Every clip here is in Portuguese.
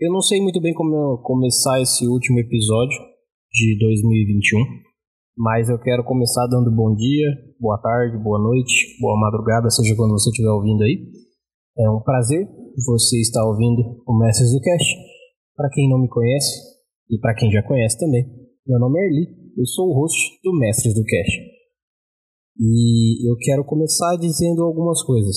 Eu não sei muito bem como começar esse último episódio de 2021, mas eu quero começar dando bom dia, boa tarde, boa noite, boa madrugada, seja quando você estiver ouvindo aí. É um prazer você estar ouvindo o Mestres do Cast. Para quem não me conhece e para quem já conhece também, meu nome é Erli, eu sou o host do Mestres do Cast. E eu quero começar dizendo algumas coisas.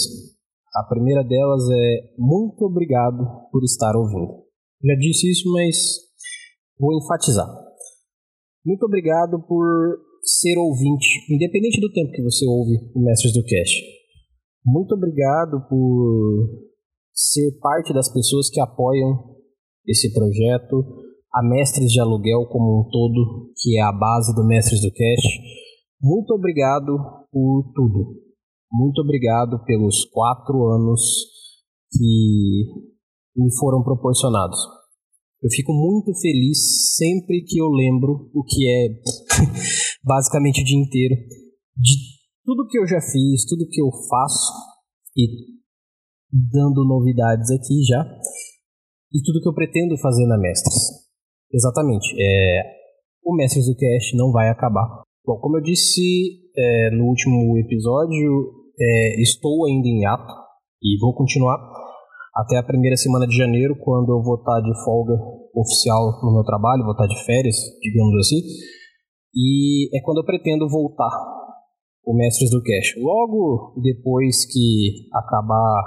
A primeira delas é muito obrigado por estar ouvindo. Já disse isso, mas vou enfatizar. Muito obrigado por ser ouvinte, independente do tempo que você ouve o Mestres do Cast. Muito obrigado por ser parte das pessoas que apoiam esse projeto, a Mestres de Aluguel como um todo, que é a base do Mestres do Cast. Muito obrigado por tudo. Muito obrigado pelos quatro anos que me foram proporcionados. Eu fico muito feliz sempre que eu lembro o que é basicamente o dia inteiro de tudo que eu já fiz, tudo que eu faço e dando novidades aqui já e tudo que eu pretendo fazer na Mestres. Exatamente. É, o Mestres do Cast não vai acabar. Bom, como eu disse é, no último episódio, é, estou ainda em ato e vou continuar até a primeira semana de janeiro, quando eu vou estar de folga oficial no meu trabalho, vou estar de férias, digamos assim, e é quando eu pretendo voltar o Mestres do Cash. Logo depois que acabar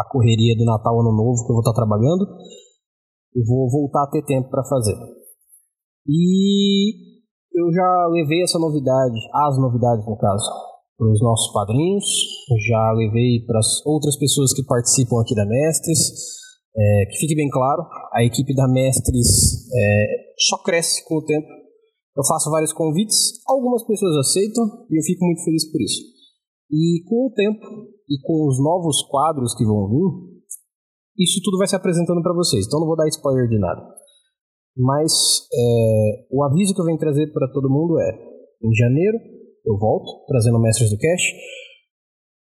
a correria do Natal Ano Novo que eu vou estar trabalhando, eu vou voltar a ter tempo para fazer. E eu já levei essa novidade, as novidades no caso, para os nossos padrinhos, já levei para as outras pessoas que participam aqui da Mestres. É, que fique bem claro, a equipe da Mestres é, só cresce com o tempo. Eu faço vários convites, algumas pessoas aceitam e eu fico muito feliz por isso. E com o tempo e com os novos quadros que vão vir, isso tudo vai se apresentando para vocês. Então não vou dar spoiler de nada. Mas é, o aviso que eu venho trazer para todo mundo é: em janeiro eu volto, trazendo Mestres do Cash.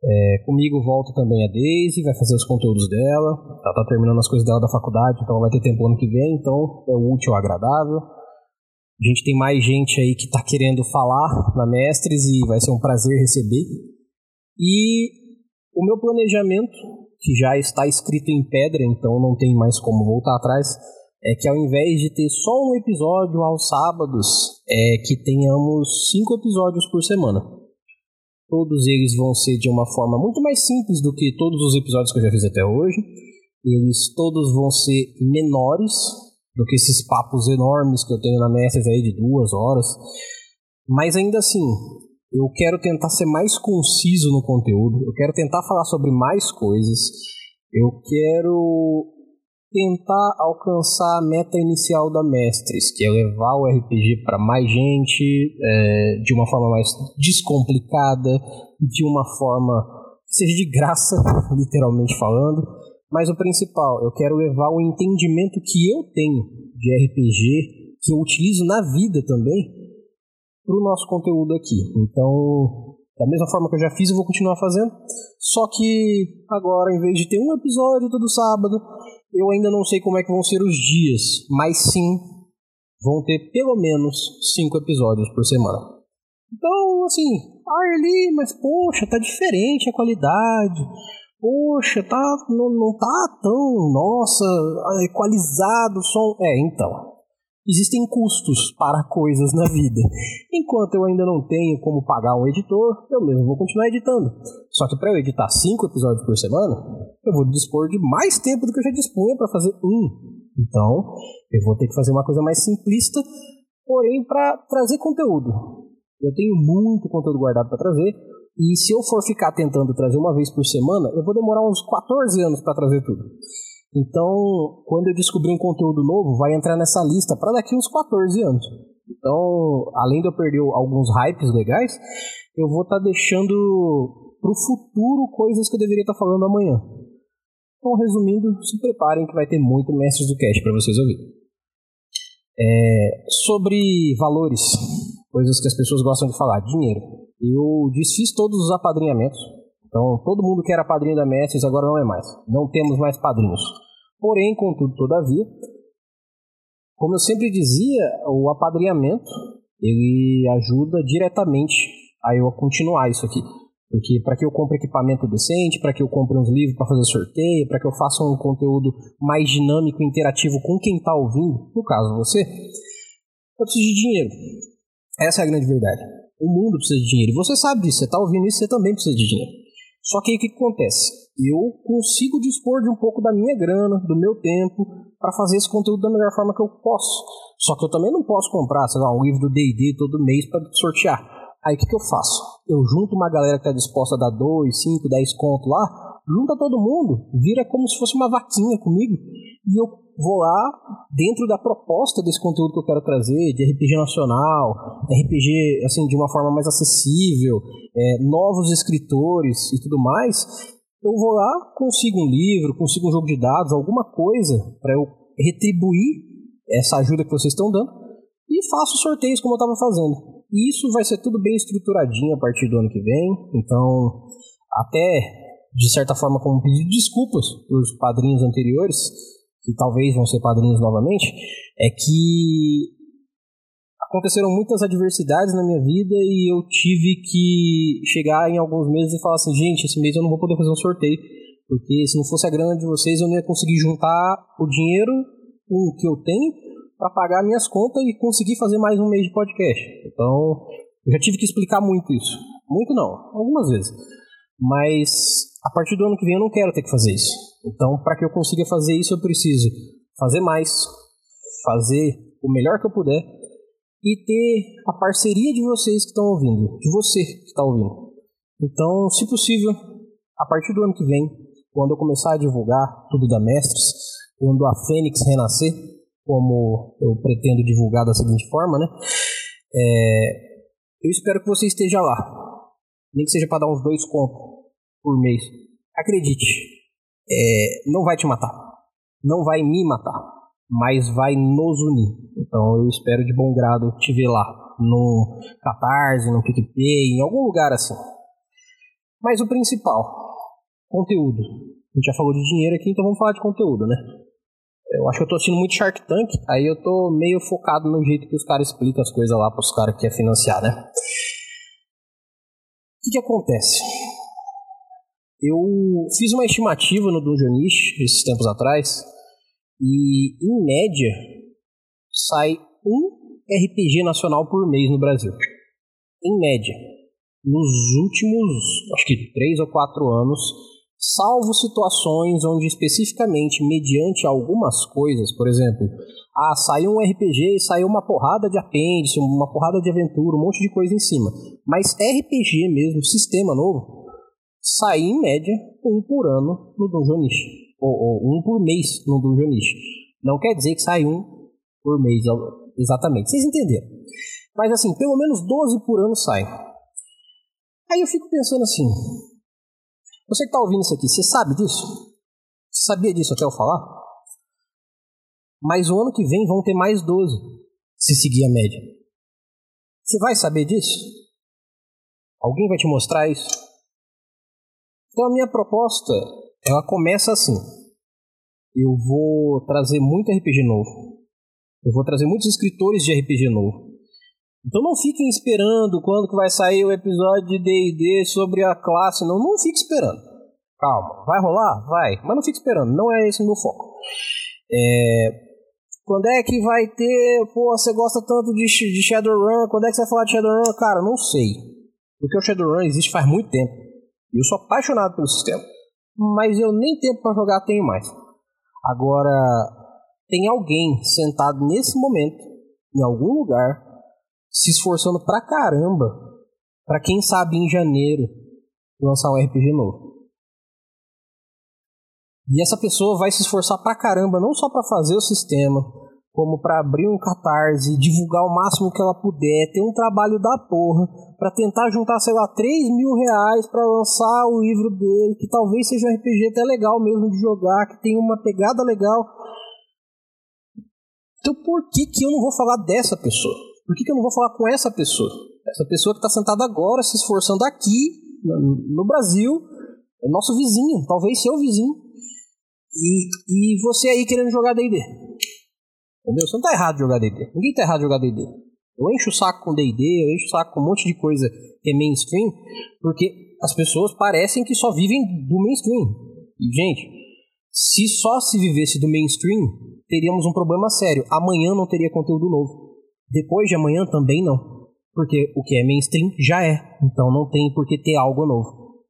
É, comigo volta também a Daisy, vai fazer os conteúdos dela. Ela tá terminando as coisas dela da faculdade, então vai ter tempo ano que vem, então é útil, agradável. A gente tem mais gente aí que tá querendo falar na Mestres e vai ser um prazer receber. E o meu planejamento, que já está escrito em pedra, então não tem mais como voltar atrás, é que ao invés de ter só um episódio aos sábados, é que tenhamos cinco episódios por semana. Todos eles vão ser de uma forma muito mais simples do que todos os episódios que eu já fiz até hoje. Eles todos vão ser menores do que esses papos enormes que eu tenho na Mestres aí de duas horas. Mas ainda assim, eu quero tentar ser mais conciso no conteúdo. Eu quero tentar falar sobre mais coisas. Eu quero tentar alcançar a meta inicial da Mestres, que é levar o RPG para mais gente, é, de uma forma mais descomplicada, de uma forma que seja de graça, literalmente falando. Mas o principal, eu quero levar o entendimento que eu tenho de RPG, que eu utilizo na vida também, para o nosso conteúdo aqui. Então, da mesma forma que eu já fiz, eu vou continuar fazendo. Só que agora, em vez de ter um episódio todo sábado, eu ainda não sei como é que vão ser os dias, mas sim vão ter pelo menos cinco episódios por semana. Então, assim, Arli, mas poxa, tá diferente a qualidade. Poxa, tá, não, não tá tão, nossa, equalizado o som. É, então, Existem custos para coisas na vida. Enquanto eu ainda não tenho como pagar um editor, eu mesmo vou continuar editando. Só que para eu editar cinco episódios por semana, eu vou dispor de mais tempo do que eu já dispunha para fazer um. Então, eu vou ter que fazer uma coisa mais simplista, porém para trazer conteúdo. Eu tenho muito conteúdo guardado para trazer, e se eu for ficar tentando trazer uma vez por semana, eu vou demorar uns 14 anos para trazer tudo. Então, quando eu descobrir um conteúdo novo, vai entrar nessa lista para daqui uns 14 anos. Então, além de eu perder alguns hypes legais, eu vou estar tá deixando para o futuro coisas que eu deveria estar tá falando amanhã. Então, resumindo, se preparem que vai ter muito Mestres do Cash para vocês ouvirem. É, sobre valores, coisas que as pessoas gostam de falar, dinheiro. Eu desfiz todos os apadrinhamentos então, todo mundo que era padrinho da Mestres agora não é mais. Não temos mais padrinhos. Porém, contudo, todavia, como eu sempre dizia, o apadrinhamento ele ajuda diretamente a eu continuar isso aqui. Porque para que eu compre equipamento decente, para que eu compre uns livros para fazer sorteio, para que eu faça um conteúdo mais dinâmico interativo com quem está ouvindo, no caso você, eu preciso de dinheiro. Essa é a grande verdade. O mundo precisa de dinheiro. E você sabe disso, você está ouvindo isso, você também precisa de dinheiro. Só que aí o que, acontece? Eu consigo dispor de um pouco da minha grana, do meu tempo, para fazer esse conteúdo da melhor forma que eu posso. Só que eu também não posso comprar, sei lá, um livro do D&D todo mês para sortear. Aí o que, que eu faço? Eu junto uma galera que está disposta a dar 2, 5, 10 conto lá, junta todo mundo, vira como se fosse uma vaquinha comigo, e eu vou lá, dentro da proposta desse conteúdo que eu quero trazer, de RPG nacional, RPG assim de uma forma mais acessível, é, novos escritores e tudo mais, eu vou lá, consigo um livro, consigo um jogo de dados, alguma coisa para eu retribuir essa ajuda que vocês estão dando e faço sorteios como eu estava fazendo. E isso vai ser tudo bem estruturadinho a partir do ano que vem, então até de certa forma como pedir desculpas para os padrinhos anteriores que talvez vão ser padrinhos novamente, é que aconteceram muitas adversidades na minha vida e eu tive que chegar em alguns meses e falar assim, gente, esse mês eu não vou poder fazer um sorteio, porque se não fosse a grana de vocês eu não ia conseguir juntar o dinheiro o que eu tenho para pagar minhas contas e conseguir fazer mais um mês de podcast. Então, eu já tive que explicar muito isso. Muito não, algumas vezes. Mas a partir do ano que vem eu não quero ter que fazer isso. Então, para que eu consiga fazer isso, eu preciso fazer mais, fazer o melhor que eu puder e ter a parceria de vocês que estão ouvindo, de você que está ouvindo. Então, se possível, a partir do ano que vem, quando eu começar a divulgar tudo da Mestres, quando a Fênix renascer, como eu pretendo divulgar da seguinte forma, né? É, eu espero que você esteja lá. Nem que seja para dar uns dois contos por mês. Acredite, é, não vai te matar. Não vai me matar. Mas vai nos unir. Então eu espero de bom grado te ver lá. No Catarse, no PicPay, em algum lugar assim. Mas o principal, conteúdo. A gente já falou de dinheiro aqui, então vamos falar de conteúdo, né? Eu acho que eu tô assistindo muito Shark Tank, aí eu tô meio focado no jeito que os caras explicam as coisas lá pros caras que querem financiar, né? O que, que acontece? Eu fiz uma estimativa no Dungeonish esses tempos atrás e, em média, sai um RPG nacional por mês no Brasil. Em média. Nos últimos, acho que três ou quatro anos, salvo situações onde especificamente, mediante algumas coisas, por exemplo, ah, saiu um RPG e saiu uma porrada de apêndice, uma porrada de aventura, um monte de coisa em cima. Mas RPG mesmo, sistema novo, sai em média um por ano no Dungeonish. Ou, ou um por mês no Dungeonish. Não quer dizer que sai um por mês, exatamente. Vocês entenderam? Mas assim, pelo menos 12 por ano sai. Aí eu fico pensando assim, você que está ouvindo isso aqui, você sabe disso? Você sabia disso até eu falar? Mas o ano que vem vão ter mais 12, se seguir a média. Você vai saber disso? Alguém vai te mostrar isso? Então a minha proposta, ela começa assim. Eu vou trazer muito RPG novo. Eu vou trazer muitos escritores de RPG novo. Então não fiquem esperando quando que vai sair o episódio de D&D sobre a classe, não, não fique esperando. Calma, vai rolar? Vai, mas não fique esperando, não é esse o meu foco. É... Quando é que vai ter, pô, você gosta tanto de, de Shadowrun, quando é que você vai falar de Shadowrun? Cara, não sei. Porque o Shadowrun existe faz muito tempo. Eu sou apaixonado pelo sistema. Mas eu nem tempo para jogar tenho mais. Agora, tem alguém sentado nesse momento, em algum lugar, se esforçando pra caramba para quem sabe em janeiro lançar um RPG novo. E essa pessoa vai se esforçar pra caramba não só para fazer o sistema, como para abrir um catarse, divulgar o máximo que ela puder, ter um trabalho da porra, para tentar juntar, sei lá, 3 mil reais para lançar o livro dele, que talvez seja um RPG até legal mesmo de jogar, que tem uma pegada legal. Então por que, que eu não vou falar dessa pessoa? Por que, que eu não vou falar com essa pessoa? Essa pessoa que está sentada agora, se esforçando aqui, no Brasil, é nosso vizinho, talvez seu vizinho, E, e você aí querendo jogar D&D. Entendeu? Você não tá errado de jogar D&D. Ninguém tá errado de jogar D&D. Eu encho o saco com D&D, eu encho o saco com um monte de coisa que é mainstream, porque as pessoas parecem que só vivem do mainstream. E, gente, se só se vivesse do mainstream, teríamos um problema sério. Amanhã não teria conteúdo novo. Depois de amanhã também não. Porque o que é mainstream já é. Então não tem por que ter algo novo.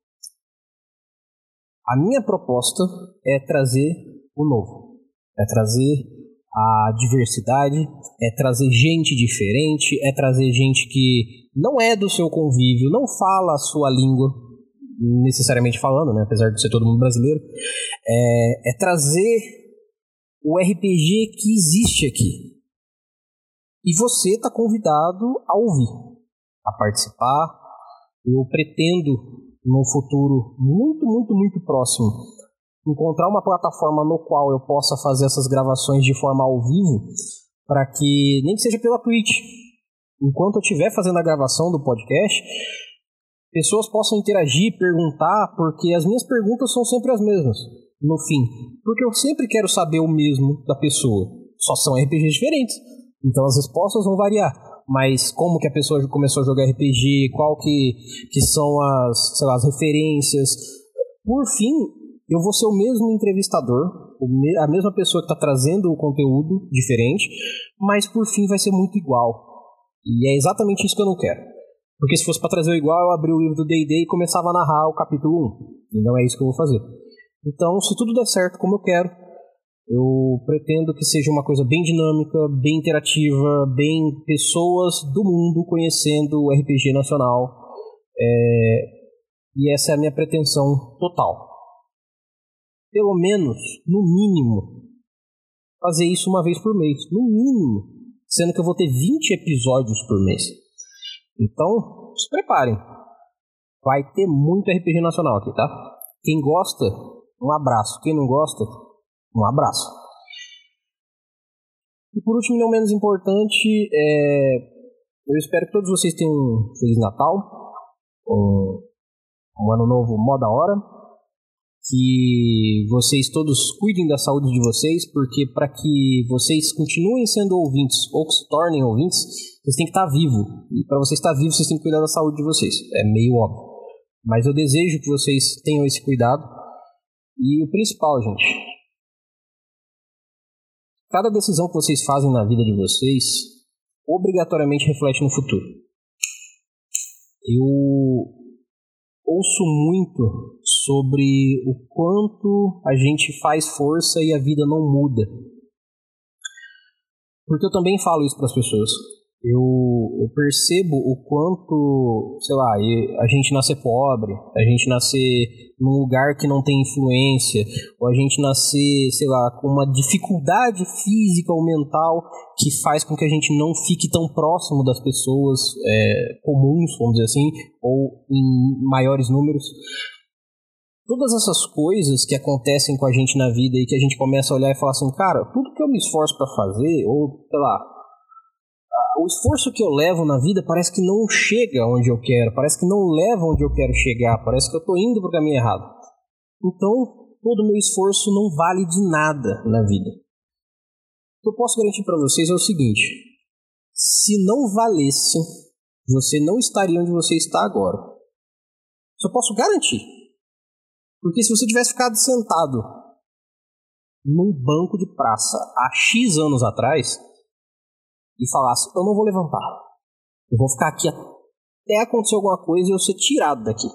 A minha proposta é trazer o novo. É trazer a diversidade, é trazer gente diferente, é trazer gente que não é do seu convívio, não fala a sua língua, necessariamente falando, né, apesar de ser todo mundo brasileiro, é, é trazer o RPG que existe aqui. E você está convidado a ouvir, a participar. Eu pretendo, num futuro muito, muito, muito próximo, encontrar uma plataforma no qual eu possa fazer essas gravações de forma ao vivo, para que, nem que seja pela Twitch, enquanto eu estiver fazendo a gravação do podcast, pessoas possam interagir, perguntar, porque as minhas perguntas são sempre as mesmas, no fim. Porque eu sempre quero saber o mesmo da pessoa. Só são RPGs diferentes. Então as respostas vão variar. Mas como que a pessoa começou a jogar RPG, qual que, que são as, sei lá, as referências. Por fim, eu vou ser o mesmo entrevistador, a mesma pessoa que está trazendo o conteúdo diferente, mas por fim vai ser muito igual. E é exatamente isso que eu não quero. Porque se fosse para trazer o igual, eu abria o livro do D&D e começava a narrar o capítulo 1. E não é isso que eu vou fazer. Então, se tudo der certo como eu quero, eu pretendo que seja uma coisa bem dinâmica, bem interativa, bem pessoas do mundo conhecendo o RPG nacional. É... E essa é a minha pretensão total pelo menos, no mínimo, fazer isso uma vez por mês. No mínimo. Sendo que eu vou ter 20 episódios por mês. Então, se preparem. Vai ter muito RPG nacional aqui, tá? Quem gosta, um abraço. Quem não gosta, um abraço. E por último, não menos importante, é... eu espero que todos vocês tenham um Feliz Natal, um, um Ano Novo mó da hora que vocês todos cuidem da saúde de vocês, porque para que vocês continuem sendo ouvintes ou que se tornem ouvintes, vocês têm que estar vivo. E para vocês estar vivo, vocês têm que cuidar da saúde de vocês. É meio óbvio. Mas eu desejo que vocês tenham esse cuidado. E o principal, gente, cada decisão que vocês fazem na vida de vocês obrigatoriamente reflete no futuro. Eu ouço muito sobre o quanto a gente faz força e a vida não muda. Porque eu também falo isso para as pessoas eu, eu percebo o quanto, sei lá, a gente nascer pobre, a gente nascer num lugar que não tem influência, ou a gente nascer, sei lá, com uma dificuldade física ou mental que faz com que a gente não fique tão próximo das pessoas é, comuns, vamos dizer assim, ou em maiores números. Todas essas coisas que acontecem com a gente na vida e que a gente começa a olhar e falar assim, cara, tudo que eu me esforço para fazer, ou sei lá, o esforço que eu levo na vida parece que não chega onde eu quero, parece que não leva onde eu quero chegar, parece que eu estou indo para o caminho errado. Então, todo o meu esforço não vale de nada na vida. O que eu posso garantir para vocês é o seguinte: se não valesse, você não estaria onde você está agora. Isso eu posso garantir. Porque se você tivesse ficado sentado num banco de praça há X anos atrás, e falasse: Eu não vou levantar. Eu vou ficar aqui até acontecer alguma coisa e eu ser tirado daqui.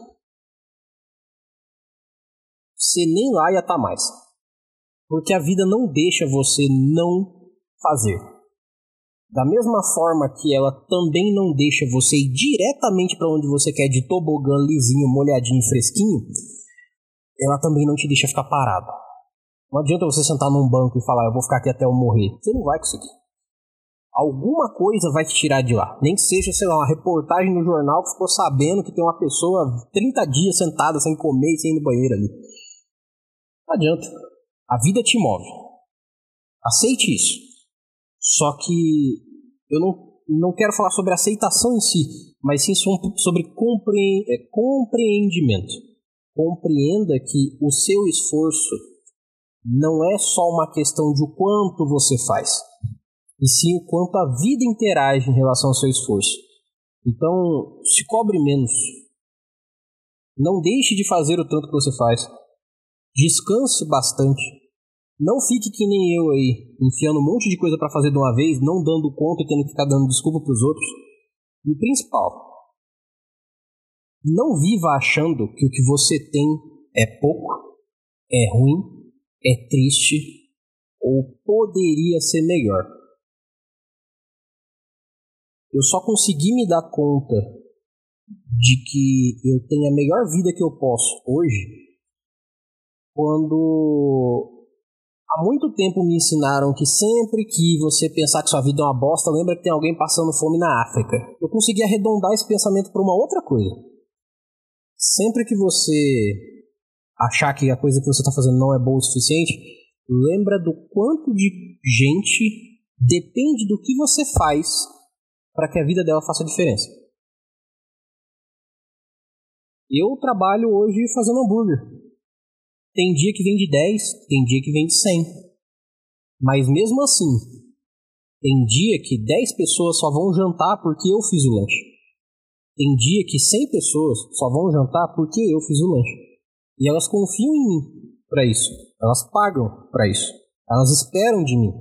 Você nem lá ia estar tá mais. Porque a vida não deixa você não fazer. Da mesma forma que ela também não deixa você ir diretamente para onde você quer, de tobogã lisinho, molhadinho, fresquinho, ela também não te deixa ficar parado. Não adianta você sentar num banco e falar, eu vou ficar aqui até eu morrer. Você não vai conseguir alguma coisa vai te tirar de lá. Nem que seja, sei lá, uma reportagem no jornal que ficou sabendo que tem uma pessoa 30 dias sentada sem comer e sem ir no banheiro ali. Não adianta. A vida te move. Aceite isso. Só que eu não, não quero falar sobre aceitação em si, mas sim sobre compre, é, compreendimento. Compreenda que o seu esforço não é só uma questão de o quanto você faz, e sim o quanto a vida interage em relação ao seu esforço. Então, se cobre menos. Não deixe de fazer o tanto que você faz. Descanse bastante. Não fique que nem eu aí, enfiando um monte de coisa para fazer de uma vez, não dando conta e tendo que ficar dando desculpa para os outros. E o principal, não viva achando que o que você tem é pouco, é ruim, é triste ou poderia ser melhor. Eu só consegui me dar conta de que eu tenho a melhor vida que eu posso hoje quando há muito tempo me ensinaram que sempre que você pensar que sua vida é uma bosta, lembra que tem alguém passando fome na África. Eu consegui arredondar esse pensamento para uma outra coisa. Sempre que você achar que a coisa que você está fazendo não é boa o suficiente, lembra do quanto de gente depende do que você faz para que a vida dela faça diferença. Eu trabalho hoje fazendo hambúrguer. Tem dia que vem de 10, tem dia que vem de 100. Mas mesmo assim, tem dia que 10 pessoas só vão jantar porque eu fiz o lanche. Tem dia que 100 pessoas só vão jantar porque eu fiz o lanche. E elas confiam em mim para isso. Elas pagam para isso. Elas esperam de mim.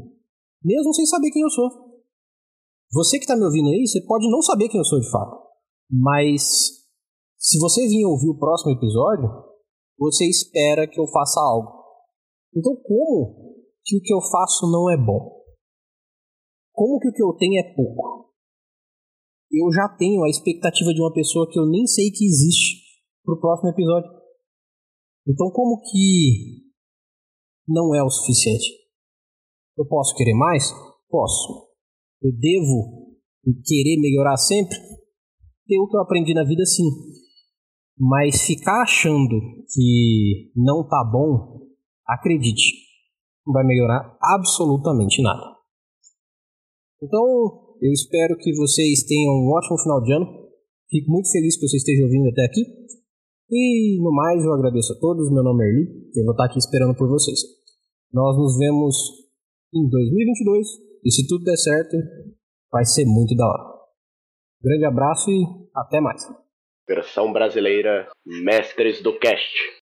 Mesmo sem saber quem eu sou. Você que está me ouvindo aí, você pode não saber quem eu sou de fato. Mas se você vir ouvir o próximo episódio, você espera que eu faça algo. Então como que o que eu faço não é bom? Como que o que eu tenho é pouco? Eu já tenho a expectativa de uma pessoa que eu nem sei que existe pro próximo episódio. Então, como que não é o suficiente? Eu posso querer mais? Posso. Eu devo querer melhorar sempre? Pelo que eu aprendi na vida, sim. Mas ficar achando que não tá bom, acredite, não vai melhorar absolutamente nada. Então, eu espero que vocês tenham um ótimo final de ano. Fico muito feliz que vocês estejam ouvindo até aqui. E no mais, eu agradeço a todos. Meu nome é Erli. Eu vou estar aqui esperando por vocês. Nós nos vemos em 2022. E se tudo der certo, vai ser muito da hora. Grande abraço e até mais. Versão brasileira Mestres do Cast.